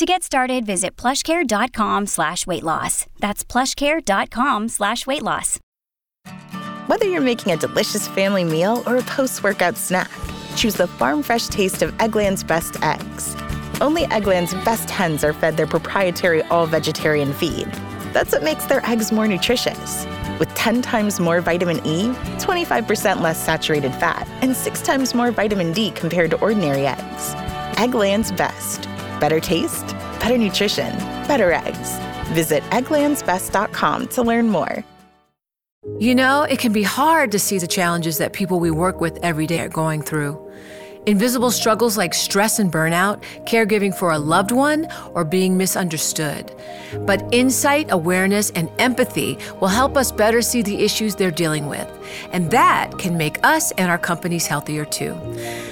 To get started, visit plushcare.com slash weight loss. That's plushcare.com slash weight loss. Whether you're making a delicious family meal or a post-workout snack, choose the farm fresh taste of Eggland's best eggs. Only Eggland's best hens are fed their proprietary all-vegetarian feed. That's what makes their eggs more nutritious. With 10 times more vitamin E, 25% less saturated fat, and 6 times more vitamin D compared to ordinary eggs. Eggland's best. Better taste, better nutrition, better eggs. Visit egglandsbest.com to learn more. You know, it can be hard to see the challenges that people we work with every day are going through. Invisible struggles like stress and burnout, caregiving for a loved one, or being misunderstood. But insight, awareness, and empathy will help us better see the issues they're dealing with. And that can make us and our companies healthier too.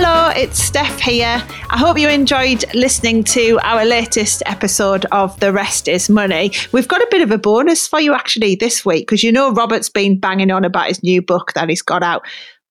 Hello, it's Steph here. I hope you enjoyed listening to our latest episode of The Rest is Money. We've got a bit of a bonus for you actually this week because you know Robert's been banging on about his new book that he's got out.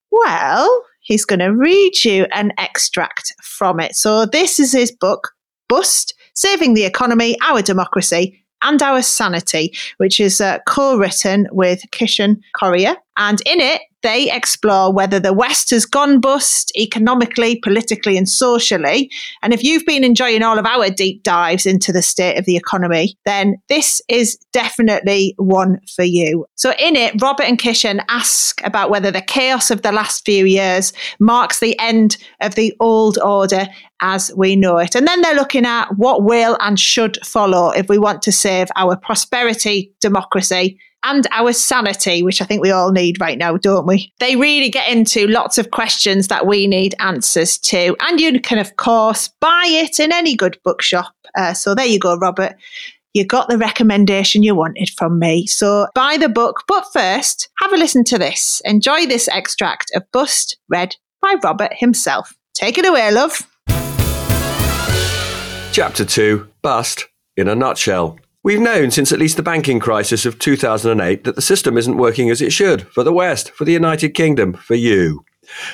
Well, he's going to read you an extract from it. So, this is his book, Bust Saving the Economy, Our Democracy, and Our Sanity, which is uh, co written with Kishan Koria. And in it, they explore whether the West has gone bust economically, politically, and socially. And if you've been enjoying all of our deep dives into the state of the economy, then this is definitely one for you. So, in it, Robert and Kishan ask about whether the chaos of the last few years marks the end of the old order as we know it. And then they're looking at what will and should follow if we want to save our prosperity, democracy, and our sanity, which I think we all need right now, don't we? They really get into lots of questions that we need answers to. And you can, of course, buy it in any good bookshop. Uh, so there you go, Robert. You got the recommendation you wanted from me. So buy the book. But first, have a listen to this. Enjoy this extract of Bust, read by Robert himself. Take it away, love. Chapter 2 Bust in a Nutshell. We've known since at least the banking crisis of 2008 that the system isn't working as it should for the West, for the United Kingdom, for you.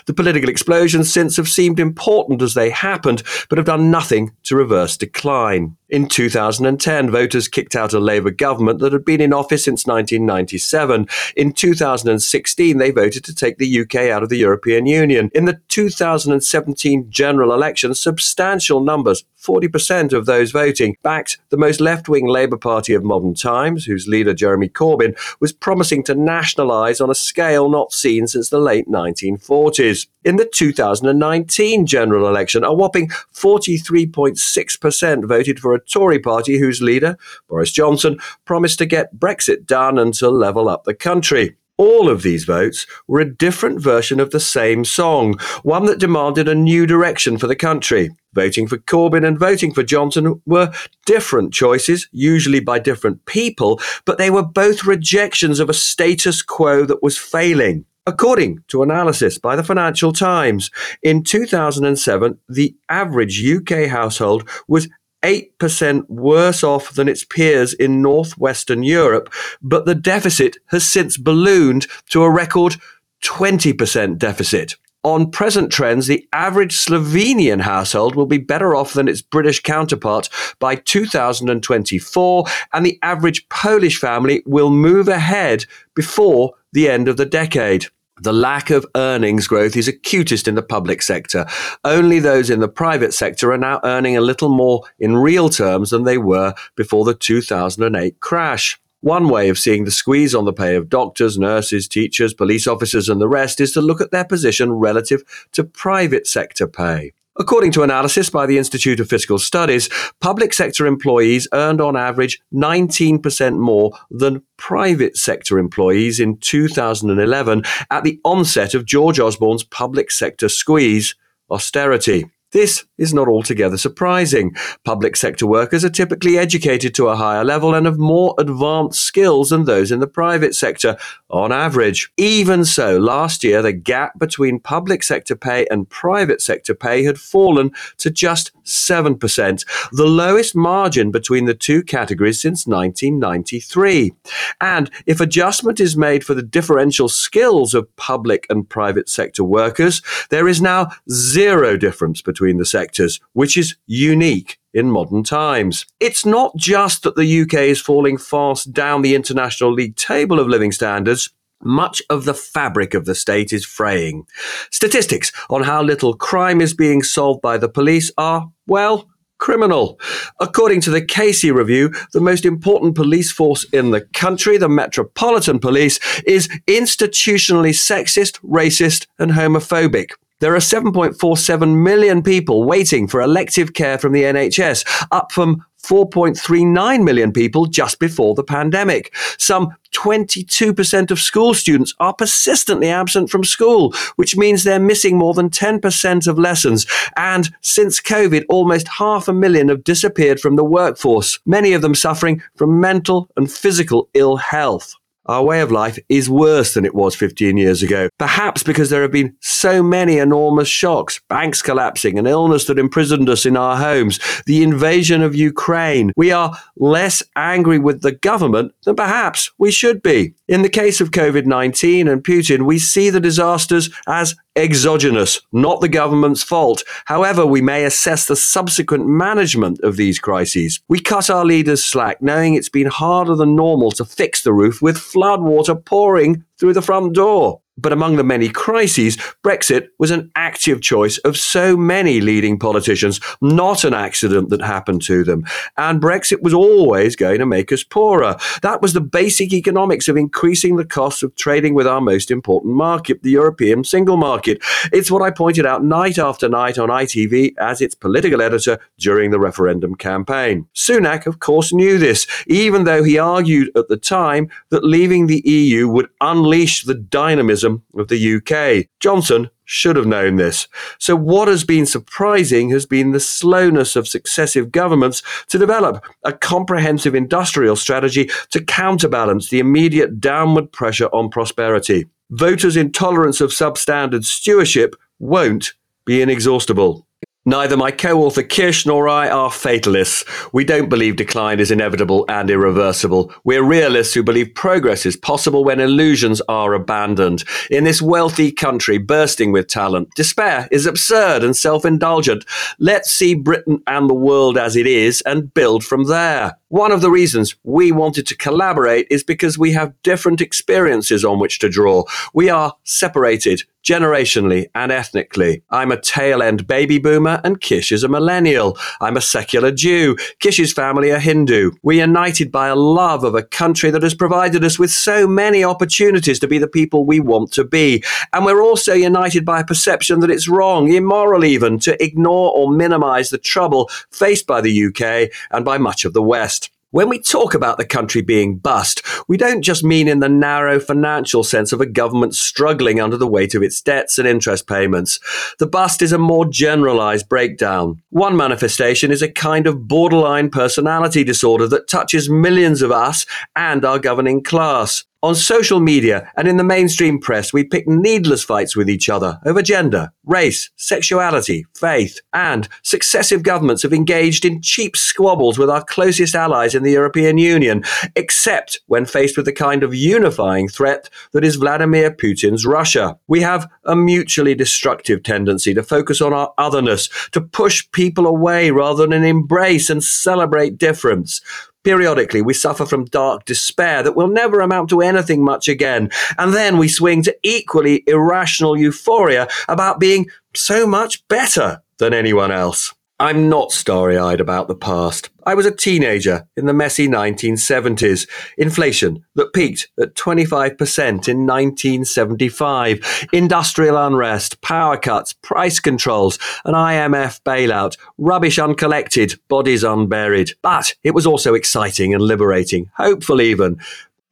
The political explosions since have seemed important as they happened, but have done nothing to reverse decline. In 2010, voters kicked out a Labour government that had been in office since 1997. In 2016, they voted to take the UK out of the European Union. In the 2017 general election, substantial numbers, 40% of those voting, backed the most left wing Labour Party of modern times, whose leader, Jeremy Corbyn, was promising to nationalise on a scale not seen since the late 1940s. In the 2019 general election, a whopping 43.6% voted for a Tory party whose leader, Boris Johnson, promised to get Brexit done and to level up the country. All of these votes were a different version of the same song, one that demanded a new direction for the country. Voting for Corbyn and voting for Johnson were different choices, usually by different people, but they were both rejections of a status quo that was failing. According to analysis by the Financial Times, in 2007, the average UK household was 8% worse off than its peers in northwestern Europe, but the deficit has since ballooned to a record 20% deficit. On present trends, the average Slovenian household will be better off than its British counterpart by 2024, and the average Polish family will move ahead before the end of the decade. The lack of earnings growth is acutest in the public sector. Only those in the private sector are now earning a little more in real terms than they were before the 2008 crash. One way of seeing the squeeze on the pay of doctors, nurses, teachers, police officers, and the rest is to look at their position relative to private sector pay. According to analysis by the Institute of Fiscal Studies, public sector employees earned on average 19% more than private sector employees in 2011 at the onset of George Osborne's public sector squeeze, austerity. This is not altogether surprising. Public sector workers are typically educated to a higher level and have more advanced skills than those in the private sector, on average. Even so, last year the gap between public sector pay and private sector pay had fallen to just 7%, the lowest margin between the two categories since 1993. And if adjustment is made for the differential skills of public and private sector workers, there is now zero difference between between the sectors, which is unique in modern times. It's not just that the UK is falling fast down the International League table of living standards. Much of the fabric of the state is fraying. Statistics on how little crime is being solved by the police are, well, criminal. According to the Casey Review, the most important police force in the country, the Metropolitan Police, is institutionally sexist, racist, and homophobic. There are 7.47 million people waiting for elective care from the NHS, up from 4.39 million people just before the pandemic. Some 22% of school students are persistently absent from school, which means they're missing more than 10% of lessons. And since COVID, almost half a million have disappeared from the workforce, many of them suffering from mental and physical ill health. Our way of life is worse than it was 15 years ago, perhaps because there have been so many enormous shocks banks collapsing, an illness that imprisoned us in our homes, the invasion of Ukraine. We are less angry with the government than perhaps we should be. In the case of COVID 19 and Putin, we see the disasters as exogenous, not the government's fault. However, we may assess the subsequent management of these crises. We cut our leaders slack, knowing it's been harder than normal to fix the roof with floodwater pouring through the front door. But among the many crises, Brexit was an active choice of so many leading politicians, not an accident that happened to them. And Brexit was always going to make us poorer. That was the basic economics of increasing the costs of trading with our most important market, the European single market. It's what I pointed out night after night on ITV as its political editor during the referendum campaign. Sunak, of course, knew this, even though he argued at the time that leaving the EU would unleash the dynamism of the UK. Johnson should have known this. So, what has been surprising has been the slowness of successive governments to develop a comprehensive industrial strategy to counterbalance the immediate downward pressure on prosperity. Voters' intolerance of substandard stewardship won't be inexhaustible. Neither my co author Kish nor I are fatalists. We don't believe decline is inevitable and irreversible. We're realists who believe progress is possible when illusions are abandoned. In this wealthy country bursting with talent, despair is absurd and self indulgent. Let's see Britain and the world as it is and build from there. One of the reasons we wanted to collaborate is because we have different experiences on which to draw. We are separated generationally and ethnically. I'm a tail end baby boomer and Kish is a millennial. I'm a secular Jew. Kish's family are Hindu. We're united by a love of a country that has provided us with so many opportunities to be the people we want to be. And we're also united by a perception that it's wrong, immoral even, to ignore or minimize the trouble faced by the UK and by much of the West. When we talk about the country being bust, we don't just mean in the narrow financial sense of a government struggling under the weight of its debts and interest payments. The bust is a more generalized breakdown. One manifestation is a kind of borderline personality disorder that touches millions of us and our governing class. On social media and in the mainstream press, we pick needless fights with each other over gender, race, sexuality, faith, and successive governments have engaged in cheap squabbles with our closest allies in the European Union, except when faced with the kind of unifying threat that is Vladimir Putin's Russia. We have a mutually destructive tendency to focus on our otherness, to push people away rather than embrace and celebrate difference. Periodically, we suffer from dark despair that will never amount to anything much again. And then we swing to equally irrational euphoria about being so much better than anyone else. I'm not starry eyed about the past. I was a teenager in the messy 1970s. Inflation that peaked at 25% in 1975. Industrial unrest, power cuts, price controls, an IMF bailout, rubbish uncollected, bodies unburied. But it was also exciting and liberating, hopeful even.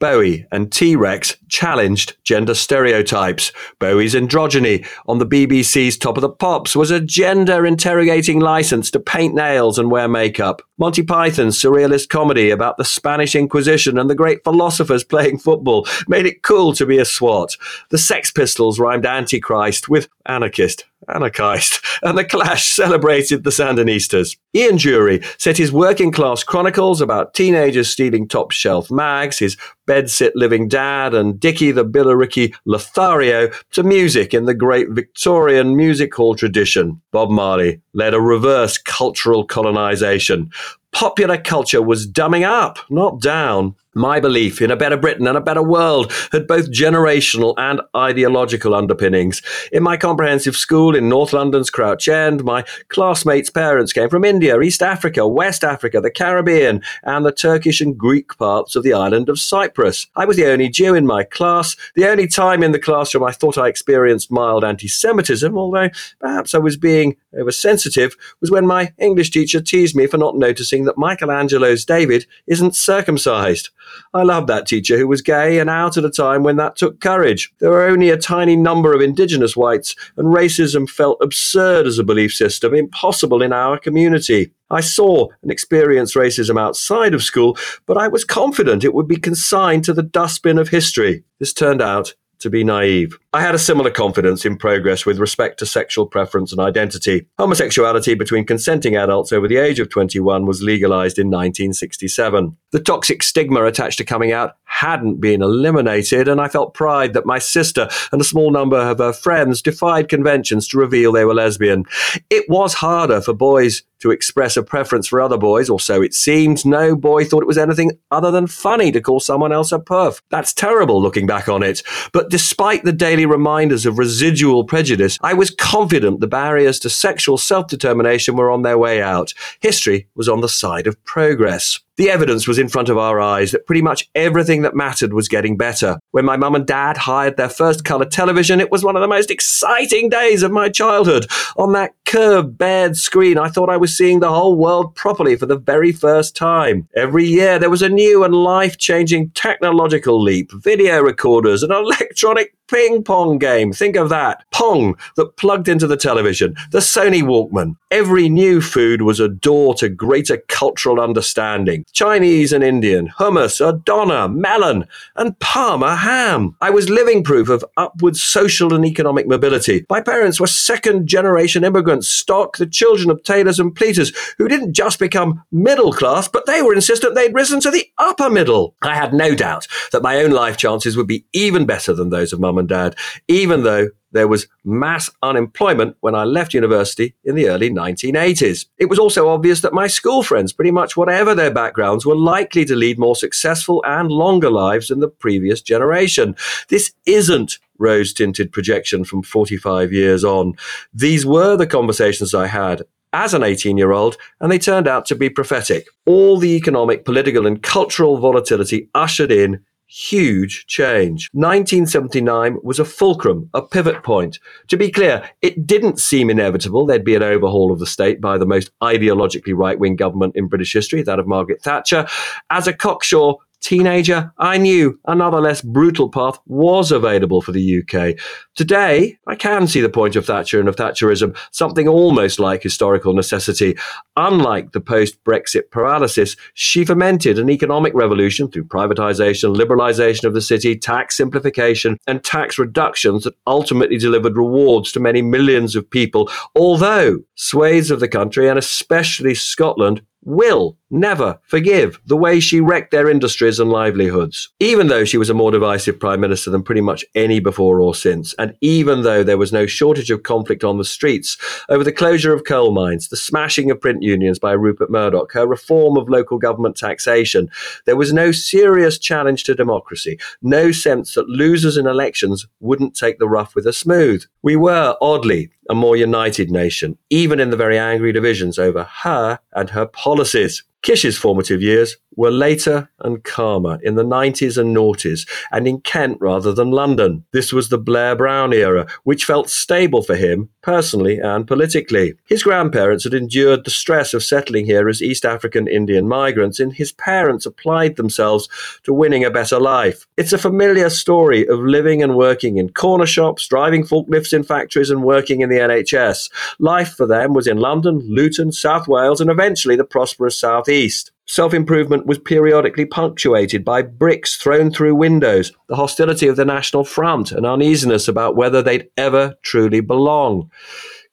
Bowie and T Rex challenged gender stereotypes. Bowie's androgyny on the BBC's Top of the Pops was a gender interrogating license to paint nails and wear makeup. Monty Python's surrealist comedy about the Spanish Inquisition and the great philosophers playing football made it cool to be a swot. The Sex Pistols rhymed Antichrist with anarchist anarchist, and The Clash celebrated the Sandinistas. Ian Dury set his working class chronicles about teenagers stealing top shelf mags, his bedsit living dad, and Dickie the Billericay Lothario to music in the great Victorian music hall tradition. Bob Marley led a reverse cultural colonization. Popular culture was dumbing up, not down. My belief in a better Britain and a better world had both generational and ideological underpinnings. In my comprehensive school in North London's Crouch End, my classmates' parents came from India, East Africa, West Africa, the Caribbean, and the Turkish and Greek parts of the island of Cyprus. I was the only Jew in my class. The only time in the classroom I thought I experienced mild anti Semitism, although perhaps I was being oversensitive, was when my English teacher teased me for not noticing that Michelangelo's David isn't circumcised. I loved that teacher who was gay and out at a time when that took courage. There were only a tiny number of indigenous whites, and racism felt absurd as a belief system, impossible in our community. I saw and experienced racism outside of school, but I was confident it would be consigned to the dustbin of history. This turned out to be naive. I had a similar confidence in progress with respect to sexual preference and identity. Homosexuality between consenting adults over the age of 21 was legalized in 1967. The toxic stigma attached to coming out hadn't been eliminated, and I felt pride that my sister and a small number of her friends defied conventions to reveal they were lesbian. It was harder for boys to express a preference for other boys, or so it seemed. No boy thought it was anything other than funny to call someone else a perf. That's terrible looking back on it. But despite the daily reminders of residual prejudice, I was confident the barriers to sexual self determination were on their way out. History was on the side of progress. The evidence was in front of our eyes that pretty much everything that mattered was getting better. When my mum and dad hired their first colour television, it was one of the most exciting days of my childhood. On that curved, bared screen, I thought I was seeing the whole world properly for the very first time. Every year, there was a new and life changing technological leap video recorders, an electronic ping pong game. Think of that. Pong that plugged into the television, the Sony Walkman. Every new food was a door to greater cultural understanding. Chinese and Indian, hummus, a doner, melon, and Parma ham. I was living proof of upward social and economic mobility. My parents were second generation immigrants, stock the children of tailors and pleaters, who didn't just become middle class, but they were insistent they'd risen to the upper middle. I had no doubt that my own life chances would be even better than those of mum and dad, even though there was mass unemployment when I left university in the early 1980s. It was also obvious that my school friends, pretty much whatever their backgrounds, were likely to lead more successful and longer lives than the previous generation. This isn't rose tinted projection from 45 years on. These were the conversations I had as an 18 year old, and they turned out to be prophetic. All the economic, political, and cultural volatility ushered in huge change. 1979 was a fulcrum, a pivot point. To be clear, it didn't seem inevitable there'd be an overhaul of the state by the most ideologically right wing government in British history, that of Margaret Thatcher. As a cocksure teenager, I knew another less brutal path was available for the UK. Today, I can see the point of Thatcher and of Thatcherism, something almost like historical necessity. Unlike the post Brexit paralysis, she fomented an economic revolution through privatisation, liberalisation of the city, tax simplification, and tax reductions that ultimately delivered rewards to many millions of people, although swathes of the country, and especially Scotland, will never forgive the way she wrecked their industries and livelihoods. Even though she was a more divisive prime minister than pretty much any before or since, and even though there was no shortage of conflict on the streets over the closure of coal mines, the smashing of print unions by Rupert Murdoch, her reform of local government taxation, there was no serious challenge to democracy, no sense that losers in elections wouldn't take the rough with the smooth. We were, oddly, a more united nation, even in the very angry divisions over her and her policies. Kish's formative years were later and calmer in the 90s and noughties and in Kent rather than London. This was the Blair Brown era, which felt stable for him personally and politically. His grandparents had endured the stress of settling here as East African Indian migrants, and his parents applied themselves to winning a better life. It's a familiar story of living and working in corner shops, driving forklifts in factories, and working in the NHS. Life for them was in London, Luton, South Wales, and eventually the prosperous South East. Self improvement was periodically punctuated by bricks thrown through windows, the hostility of the National Front, and uneasiness about whether they'd ever truly belong.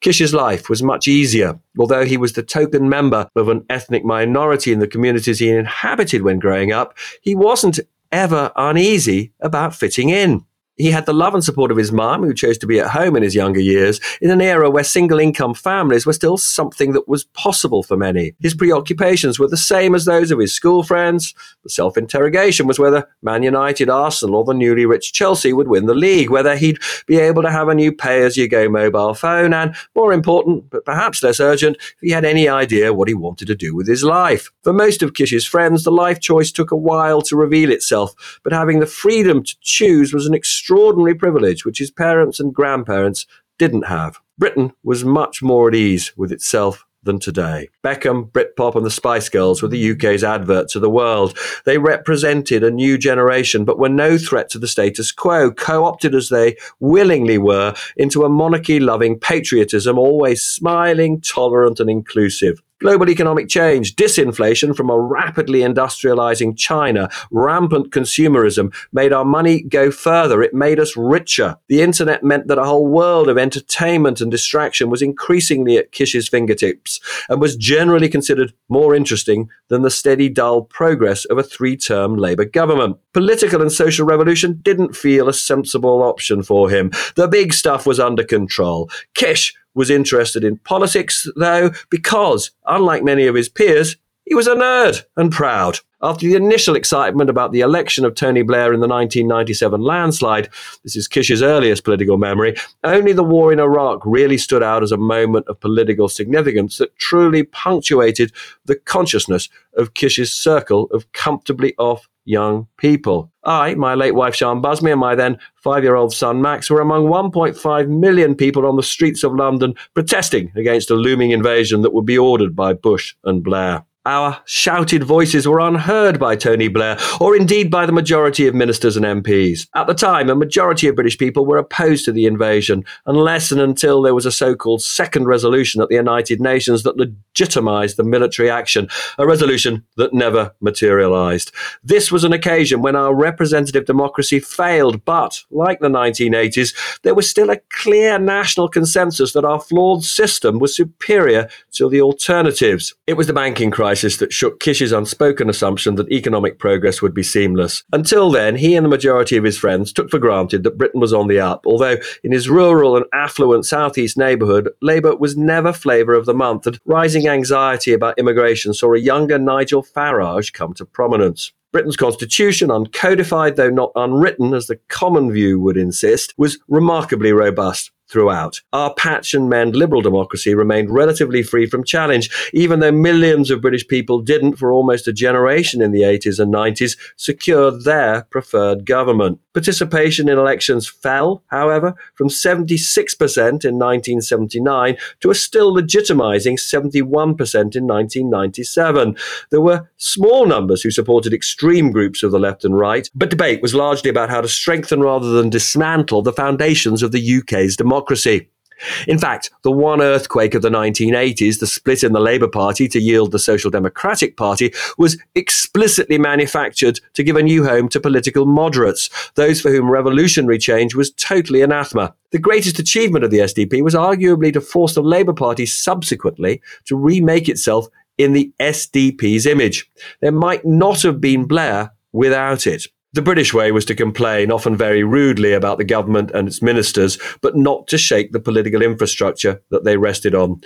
Kish's life was much easier. Although he was the token member of an ethnic minority in the communities he inhabited when growing up, he wasn't ever uneasy about fitting in. He had the love and support of his mum, who chose to be at home in his younger years, in an era where single income families were still something that was possible for many. His preoccupations were the same as those of his school friends. The self interrogation was whether Man United, Arsenal, or the newly rich Chelsea would win the league, whether he'd be able to have a new pay as you go mobile phone, and more important, but perhaps less urgent, if he had any idea what he wanted to do with his life. For most of Kish's friends, the life choice took a while to reveal itself, but having the freedom to choose was an extreme extraordinary privilege which his parents and grandparents didn't have. Britain was much more at ease with itself than today. Beckham, Britpop, and the Spice Girls were the UK's advert to the world. They represented a new generation, but were no threat to the status quo, co opted as they willingly were into a monarchy loving patriotism, always smiling, tolerant, and inclusive. Global economic change, disinflation from a rapidly industrializing China, rampant consumerism made our money go further. It made us richer. The internet meant that a whole world of entertainment and distraction was increasingly at Kish's fingertips and was generally considered more interesting than the steady, dull progress of a three term Labour government. Political and social revolution didn't feel a sensible option for him. The big stuff was under control. Kish was interested in politics, though, because, unlike many of his peers, he was a nerd and proud. After the initial excitement about the election of Tony Blair in the 1997 landslide, this is Kish's earliest political memory, only the war in Iraq really stood out as a moment of political significance that truly punctuated the consciousness of Kish's circle of comfortably off young people. I, my late wife Sian Busby, and my then five year old son Max were among 1.5 million people on the streets of London protesting against a looming invasion that would be ordered by Bush and Blair. Our shouted voices were unheard by Tony Blair, or indeed by the majority of ministers and MPs. At the time, a majority of British people were opposed to the invasion, unless and until there was a so called second resolution at the United Nations that legitimised the military action, a resolution that never materialised. This was an occasion when our representative democracy failed, but, like the 1980s, there was still a clear national consensus that our flawed system was superior to the alternatives. It was the banking crisis crisis that shook Kish's unspoken assumption that economic progress would be seamless. Until then, he and the majority of his friends took for granted that Britain was on the up, although in his rural and affluent southeast neighbourhood, Labour was never flavour of the month, and rising anxiety about immigration saw a younger Nigel Farage come to prominence. Britain's constitution, uncodified though not unwritten, as the common view would insist, was remarkably robust throughout. Our patch and mend liberal democracy remained relatively free from challenge, even though millions of British people didn't, for almost a generation in the 80s and 90s, secure their preferred government. Participation in elections fell, however, from 76% in 1979 to a still legitimizing 71% in 1997. There were small numbers who supported extreme groups of the left and right, but debate was largely about how to strengthen rather than dismantle the foundations of the UK's democracy democracy. In fact, the one earthquake of the 1980s, the split in the Labour Party to yield the Social Democratic Party, was explicitly manufactured to give a new home to political moderates, those for whom revolutionary change was totally anathema. The greatest achievement of the SDP was arguably to force the Labour Party subsequently to remake itself in the SDP's image. There might not have been Blair without it. The British way was to complain, often very rudely, about the government and its ministers, but not to shake the political infrastructure that they rested on.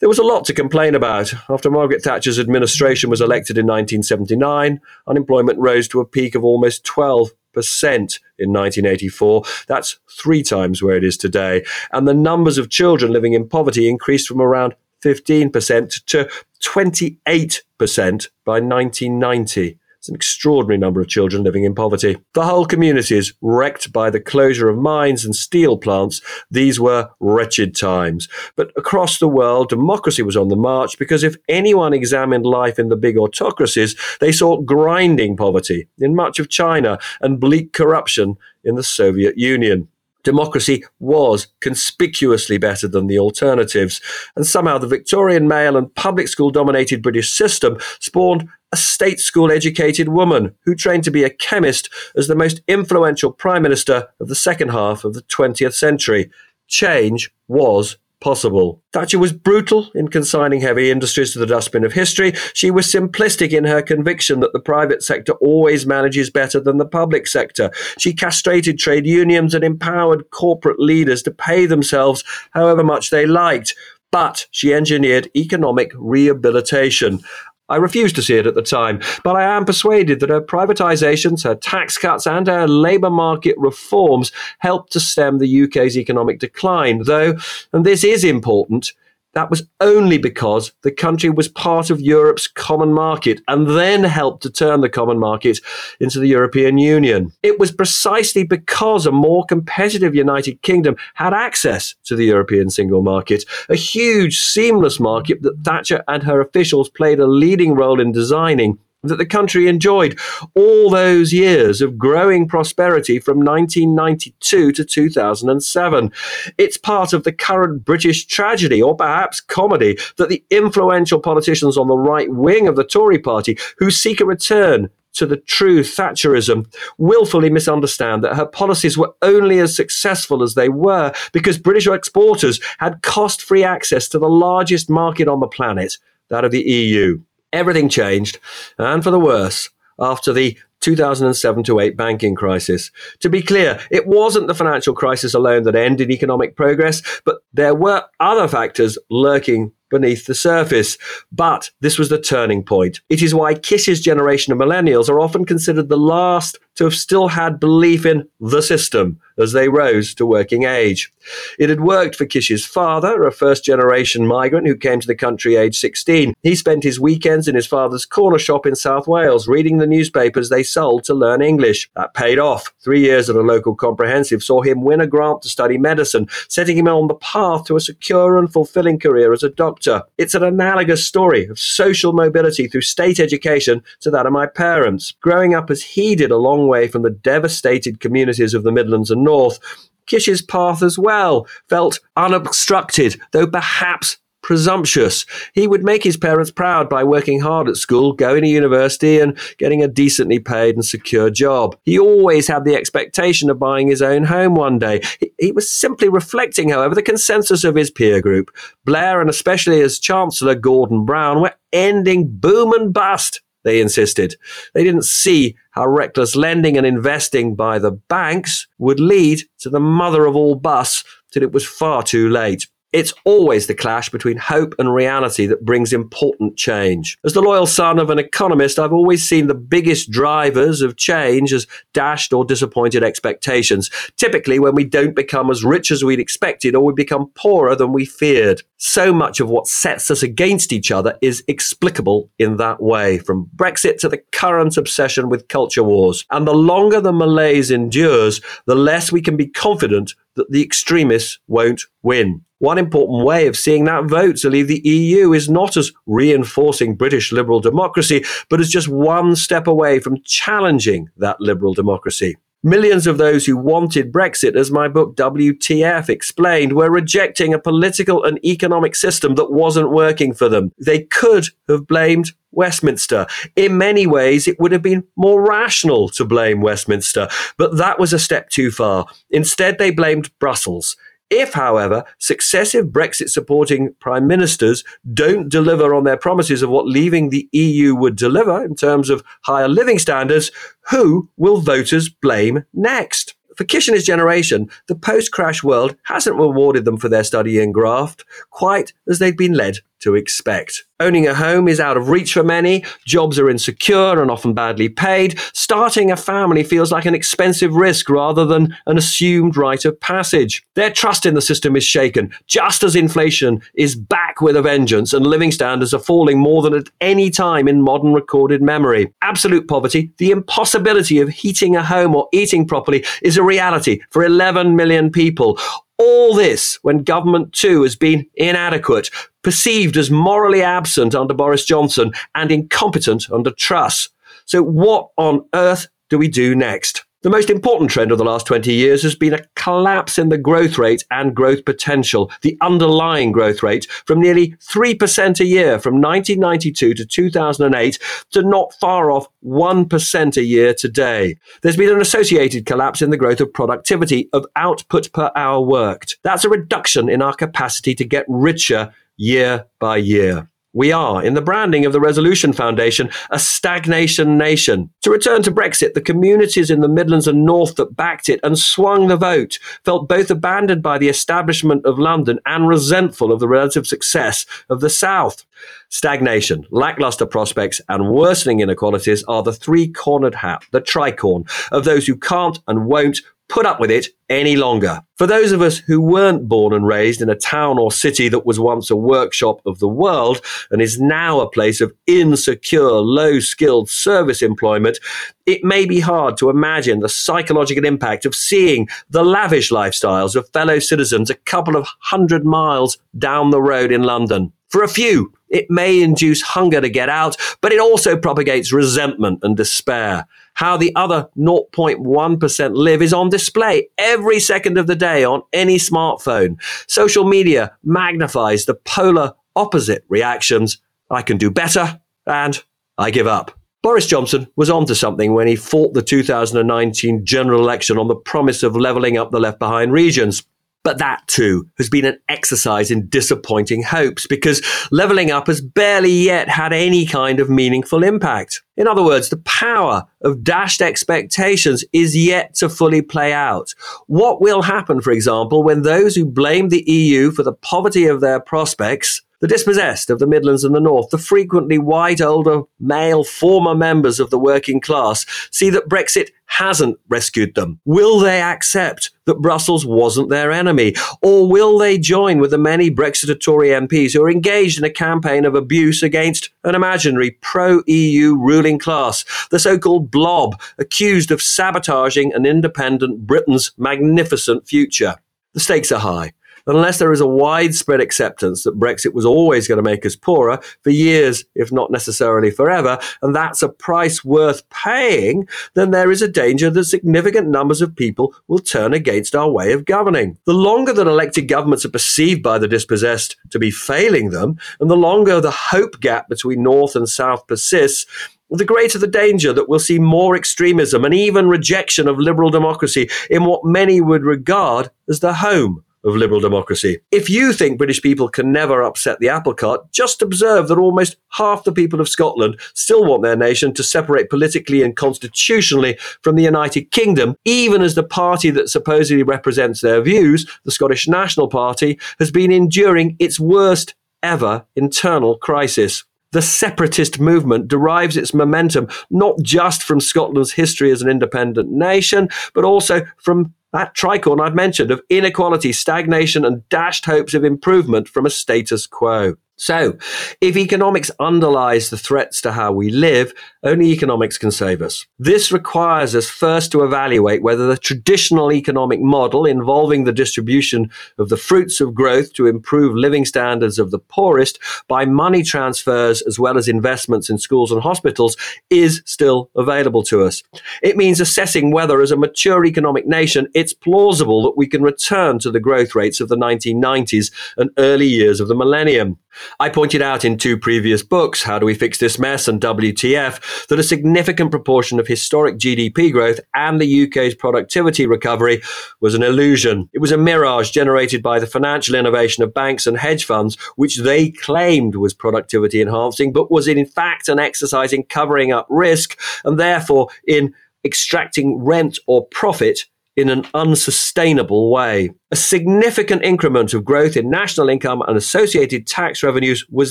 There was a lot to complain about. After Margaret Thatcher's administration was elected in 1979, unemployment rose to a peak of almost 12 percent in 1984. That's three times where it is today. And the numbers of children living in poverty increased from around 15% to 28% by 1990. It's an extraordinary number of children living in poverty. The whole community is wrecked by the closure of mines and steel plants. These were wretched times. But across the world, democracy was on the march because if anyone examined life in the big autocracies, they saw grinding poverty in much of China and bleak corruption in the Soviet Union democracy was conspicuously better than the alternatives. And somehow the Victorian male and public school dominated British system spawned a state school educated woman who trained to be a chemist as the most influential prime minister of the second half of the 20th century. Change was possible. Thatcher was brutal in consigning heavy industries to the dustbin of history. She was simplistic in her conviction that the private sector always manages better than the public sector. She castrated trade unions and empowered corporate leaders to pay themselves however much they liked. But she engineered economic rehabilitation. I refused to see it at the time, but I am persuaded that her privatisations, her tax cuts, and her labour market reforms helped to stem the UK's economic decline. Though, and this is important, that was only because the country was part of Europe's common market and then helped to turn the common market into the European Union. It was precisely because a more competitive United Kingdom had access to the European single market, a huge, seamless market that Thatcher and her officials played a leading role in designing that the country enjoyed all those years of growing prosperity from 1992 to 2007. It's part of the current British tragedy, or perhaps comedy, that the influential politicians on the right wing of the Tory party who seek a return to the true Thatcherism willfully misunderstand that her policies were only as successful as they were because British exporters had cost free access to the largest market on the planet, that of the EU everything changed, and for the worse, after the 2007 to 8 banking crisis. To be clear, it wasn't the financial crisis alone that ended economic progress, but there were other factors lurking beneath the surface. But this was the turning point. It is why Kish's generation of millennials are often considered the last to have still had belief in the system as they rose to working age. It had worked for Kish's father, a first generation migrant who came to the country aged 16. He spent his weekends in his father's corner shop in South Wales, reading the newspapers they sold to learn English. That paid off. Three years at a local comprehensive saw him win a grant to study medicine, setting him on the path to a secure and fulfilling career as a doctor. It's an analogous story of social mobility through state education to that of my parents. Growing up as he did along way from the devastated communities of the Midlands and North, Kish's path as well felt unobstructed, though perhaps presumptuous. He would make his parents proud by working hard at school, going to university, and getting a decently paid and secure job. He always had the expectation of buying his own home one day. He, he was simply reflecting, however, the consensus of his peer group. Blair, and especially as Chancellor Gordon Brown, were ending boom and bust they insisted. They didn't see how reckless lending and investing by the banks would lead to the mother of all busts till it was far too late. It's always the clash between hope and reality that brings important change. As the loyal son of an economist, I've always seen the biggest drivers of change as dashed or disappointed expectations, typically when we don't become as rich as we'd expected or we become poorer than we feared. So much of what sets us against each other is explicable in that way, from Brexit to the current obsession with culture wars. And the longer the malaise endures, the less we can be confident that the extremists won't win. One important way of seeing that vote to leave the EU is not as reinforcing British liberal democracy, but as just one step away from challenging that liberal democracy. Millions of those who wanted Brexit, as my book WTF explained, were rejecting a political and economic system that wasn't working for them. They could have blamed Westminster. In many ways, it would have been more rational to blame Westminster, but that was a step too far. Instead, they blamed Brussels. If, however, successive Brexit supporting prime ministers don't deliver on their promises of what leaving the EU would deliver in terms of higher living standards, who will voters blame next? For Kish and his generation, the post crash world hasn't rewarded them for their study and graft quite as they'd been led to expect. Owning a home is out of reach for many, jobs are insecure and often badly paid. Starting a family feels like an expensive risk rather than an assumed rite of passage. Their trust in the system is shaken, just as inflation is back with a vengeance and living standards are falling more than at any time in modern recorded memory. Absolute poverty, the impossibility of heating a home or eating properly, is a reality for 11 million people. All this when government too has been inadequate, perceived as morally absent under Boris Johnson and incompetent under Truss. So what on earth do we do next? The most important trend of the last 20 years has been a collapse in the growth rate and growth potential, the underlying growth rate, from nearly 3% a year from 1992 to 2008 to not far off 1% a year today. There's been an associated collapse in the growth of productivity, of output per hour worked. That's a reduction in our capacity to get richer year by year. We are, in the branding of the Resolution Foundation, a stagnation nation. To return to Brexit, the communities in the Midlands and North that backed it and swung the vote felt both abandoned by the establishment of London and resentful of the relative success of the South. Stagnation, lackluster prospects, and worsening inequalities are the three cornered hat, the tricorn, of those who can't and won't put up with it any longer. For those of us who weren't born and raised in a town or city that was once a workshop of the world and is now a place of insecure, low skilled service employment, it may be hard to imagine the psychological impact of seeing the lavish lifestyles of fellow citizens a couple of hundred miles down the road in London. For a few, it may induce hunger to get out, but it also propagates resentment and despair. How the other 0.1% live is on display every second of the day on any smartphone. Social media magnifies the polar opposite reactions. I can do better and I give up. Boris Johnson was onto something when he fought the 2019 general election on the promise of levelling up the left behind regions. But that too has been an exercise in disappointing hopes because levelling up has barely yet had any kind of meaningful impact. In other words, the power of dashed expectations is yet to fully play out. What will happen, for example, when those who blame the EU for the poverty of their prospects the dispossessed of the Midlands and the North, the frequently white, older, male, former members of the working class see that Brexit hasn't rescued them. Will they accept that Brussels wasn't their enemy? Or will they join with the many Brexit Tory MPs who are engaged in a campaign of abuse against an imaginary pro EU ruling class, the so called blob, accused of sabotaging an independent Britain's magnificent future? The stakes are high unless there is a widespread acceptance that Brexit was always going to make us poorer for years, if not necessarily forever, and that's a price worth paying, then there is a danger that significant numbers of people will turn against our way of governing. The longer that elected governments are perceived by the dispossessed to be failing them, and the longer the hope gap between North and South persists, the greater the danger that we'll see more extremism and even rejection of liberal democracy in what many would regard as the home of liberal democracy. If you think British people can never upset the apple cart, just observe that almost half the people of Scotland still want their nation to separate politically and constitutionally from the United Kingdom, even as the party that supposedly represents their views, the Scottish National Party, has been enduring its worst ever internal crisis. The separatist movement derives its momentum not just from Scotland's history as an independent nation, but also from that tricorn I've mentioned of inequality, stagnation, and dashed hopes of improvement from a status quo. So, if economics underlies the threats to how we live, only economics can save us. This requires us first to evaluate whether the traditional economic model involving the distribution of the fruits of growth to improve living standards of the poorest by money transfers as well as investments in schools and hospitals is still available to us. It means assessing whether, as a mature economic nation, it's plausible that we can return to the growth rates of the 1990s and early years of the millennium. I pointed out in two previous books, How Do We Fix This Mess and WTF, that a significant proportion of historic GDP growth and the UK's productivity recovery was an illusion. It was a mirage generated by the financial innovation of banks and hedge funds, which they claimed was productivity enhancing, but was in fact an exercise in covering up risk and therefore in extracting rent or profit in an unsustainable way. A significant increment of growth in national income and associated tax revenues was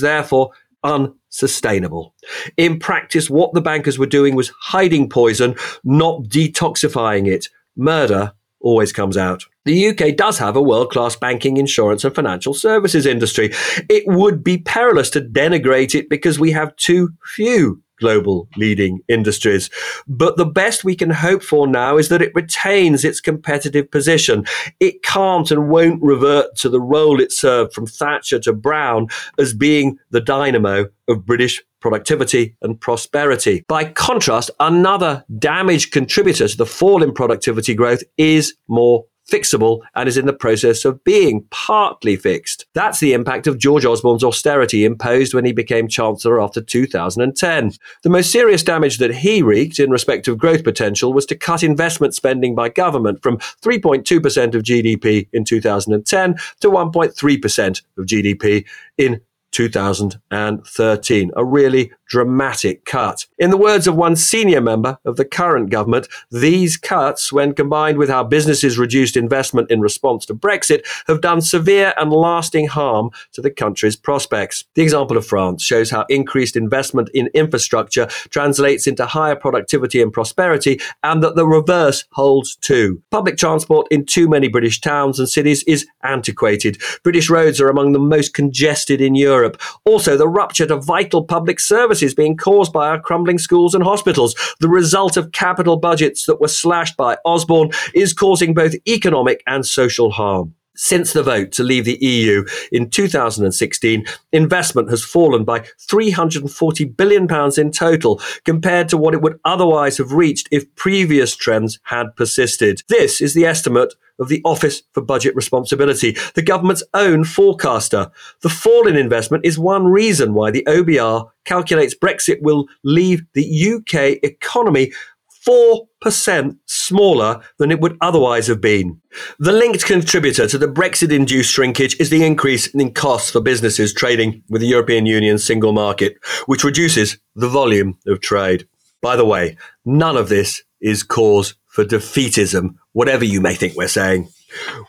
therefore unsustainable. In practice, what the bankers were doing was hiding poison, not detoxifying it. Murder always comes out. The UK does have a world class banking, insurance, and financial services industry. It would be perilous to denigrate it because we have too few global leading industries. But the best we can hope for now is that it retains its competitive position. It can't and won't revert to the role it served from Thatcher to Brown as being the dynamo of British productivity and prosperity. By contrast, another damaged contributor to the fall in productivity growth is more fixable and is in the process of being partly fixed. That's the impact of George Osborne's austerity imposed when he became Chancellor after 2010. The most serious damage that he wreaked in respect of growth potential was to cut investment spending by government from 3.2% of GDP in 2010 to 1.3% of GDP in 2013. A really dramatic cut. In the words of one senior member of the current government, these cuts, when combined with how businesses reduced investment in response to Brexit, have done severe and lasting harm to the country's prospects. The example of France shows how increased investment in infrastructure translates into higher productivity and prosperity, and that the reverse holds too. Public transport in too many British towns and cities is antiquated. British roads are among the most congested in Europe Europe. Also, the rupture to vital public services being caused by our crumbling schools and hospitals. The result of capital budgets that were slashed by Osborne is causing both economic and social harm. Since the vote to leave the EU in 2016, investment has fallen by £340 billion in total, compared to what it would otherwise have reached if previous trends had persisted. This is the estimate of the Office for Budget Responsibility, the government's own forecaster. The fall in investment is one reason why the OBR calculates Brexit will leave the UK economy 4% smaller than it would otherwise have been. The linked contributor to the Brexit induced shrinkage is the increase in costs for businesses trading with the European Union's single market, which reduces the volume of trade. By the way, none of this is cause for defeatism, whatever you may think we're saying.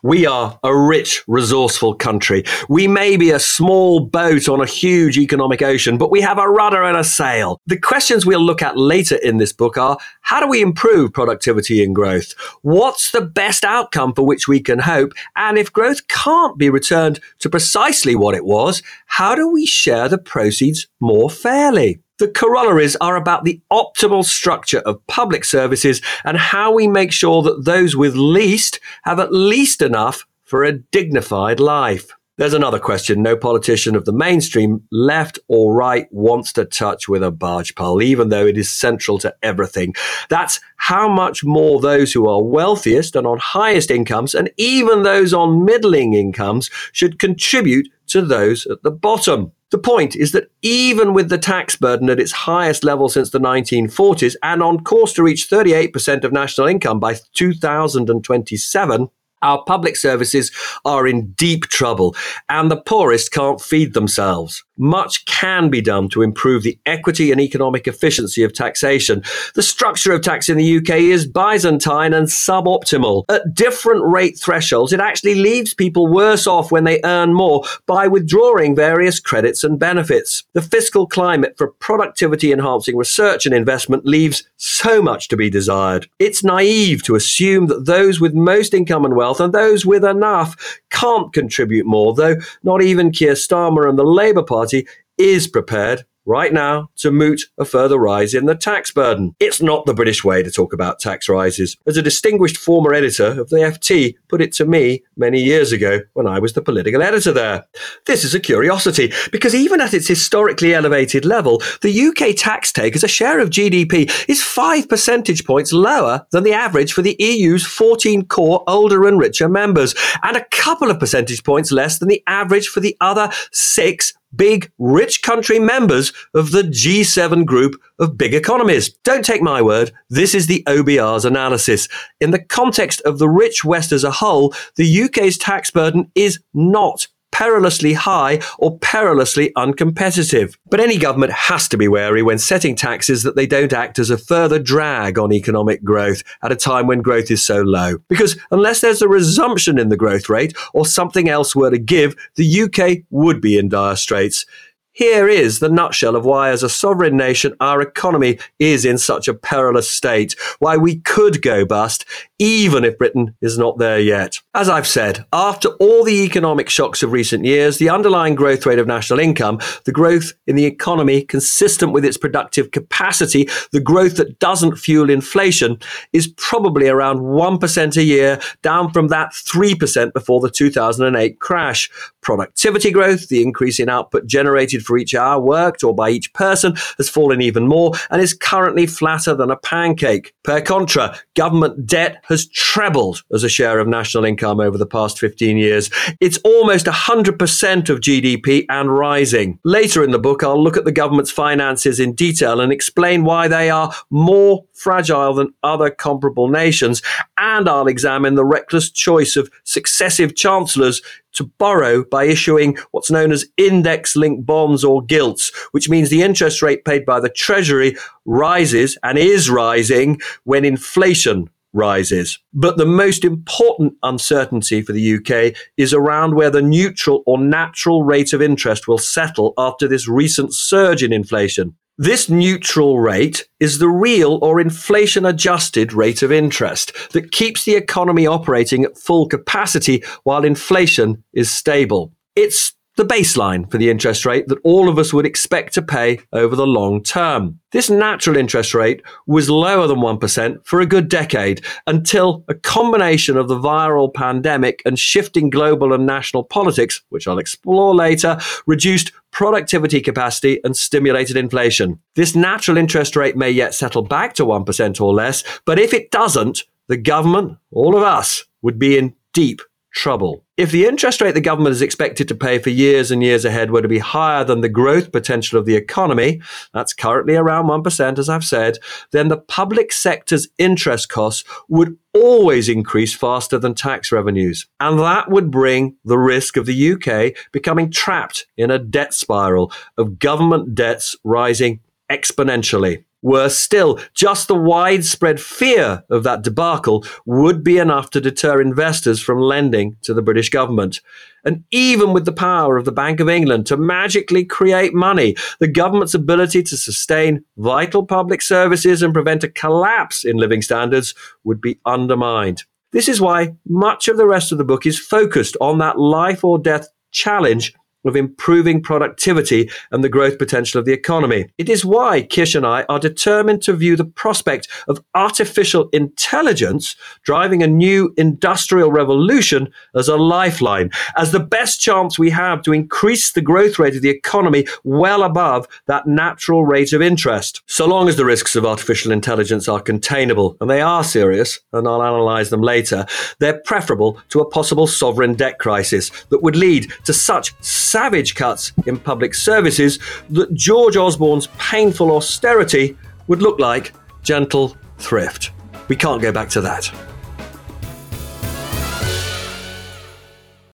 We are a rich, resourceful country. We may be a small boat on a huge economic ocean, but we have a rudder and a sail. The questions we'll look at later in this book are how do we improve productivity and growth? What's the best outcome for which we can hope? And if growth can't be returned to precisely what it was, how do we share the proceeds more fairly? The corollaries are about the optimal structure of public services and how we make sure that those with least have at least enough for a dignified life. There's another question no politician of the mainstream, left or right, wants to touch with a barge pole, even though it is central to everything. That's how much more those who are wealthiest and on highest incomes, and even those on middling incomes, should contribute to those at the bottom. The point is that even with the tax burden at its highest level since the 1940s and on course to reach 38% of national income by 2027, our public services are in deep trouble and the poorest can't feed themselves. Much can be done to improve the equity and economic efficiency of taxation. The structure of tax in the UK is Byzantine and suboptimal. At different rate thresholds, it actually leaves people worse off when they earn more by withdrawing various credits and benefits. The fiscal climate for productivity enhancing research and investment leaves so much to be desired. It's naive to assume that those with most income and wealth and those with enough can't contribute more, though not even Keir Starmer and the Labour Party Party is prepared right now to moot a further rise in the tax burden. It's not the British way to talk about tax rises. As a distinguished former editor of the FT put it to me many years ago when I was the political editor there. This is a curiosity because even at its historically elevated level, the UK tax take as a share of GDP is five percentage points lower than the average for the EU's 14 core older and richer members, and a couple of percentage points less than the average for the other six big, rich country members of the G7 group of big economies. Don't take my word, this is the OBR's analysis. In the context of the rich West as a whole, the UK's tax burden is not perilously high or perilously uncompetitive. But any government has to be wary when setting taxes that they don't act as a further drag on economic growth at a time when growth is so low. Because unless there's a resumption in the growth rate or something else were to give, the UK would be in dire straits. Here is the nutshell of why, as a sovereign nation, our economy is in such a perilous state, why we could go bust, even if Britain is not there yet. As I've said, after all the economic shocks of recent years, the underlying growth rate of national income, the growth in the economy consistent with its productive capacity, the growth that doesn't fuel inflation, is probably around 1% a year, down from that 3% before the 2008 crash. Productivity growth, the increase in output generated for each hour worked or by each person has fallen even more and is currently flatter than a pancake. Per contra, government debt has trebled as a share of national income over the past 15 years. It's almost 100% of GDP and rising. Later in the book, I'll look at the government's finances in detail and explain why they are more fragile than other comparable nations. And I'll examine the reckless choice of successive chancellors to borrow by issuing what's known as index linked bonds or gilts, which means the interest rate paid by the Treasury rises and is rising when inflation rises. But the most important uncertainty for the UK is around where the neutral or natural rate of interest will settle after this recent surge in inflation. This neutral rate is the real or inflation adjusted rate of interest that keeps the economy operating at full capacity while inflation is stable. It's the baseline for the interest rate that all of us would expect to pay over the long term. This natural interest rate was lower than 1% for a good decade until a combination of the viral pandemic and shifting global and national politics, which I'll explore later, reduced productivity capacity and stimulated inflation. This natural interest rate may yet settle back to 1% or less, but if it doesn't, the government, all of us, would be in deep trouble. If the interest rate the government is expected to pay for years and years ahead were to be higher than the growth potential of the economy, that's currently around 1%, as I've said, then the public sector's interest costs would always increase faster than tax revenues. And that would bring the risk of the UK becoming trapped in a debt spiral of government debts rising exponentially. Worse still, just the widespread fear of that debacle would be enough to deter investors from lending to the British government. And even with the power of the Bank of England to magically create money, the government's ability to sustain vital public services and prevent a collapse in living standards would be undermined. This is why much of the rest of the book is focused on that life or death challenge of improving productivity and the growth potential of the economy. It is why Kish and I are determined to view the prospect of artificial intelligence driving a new industrial revolution as a lifeline, as the best chance we have to increase the growth rate of the economy well above that natural rate of interest. So long as the risks of artificial intelligence are containable, and they are serious, and I'll analyze them later, they're preferable to a possible sovereign debt crisis that would lead to such savage cuts in public services that George Osborne's painful austerity would look like gentle thrift. We can't go back to that.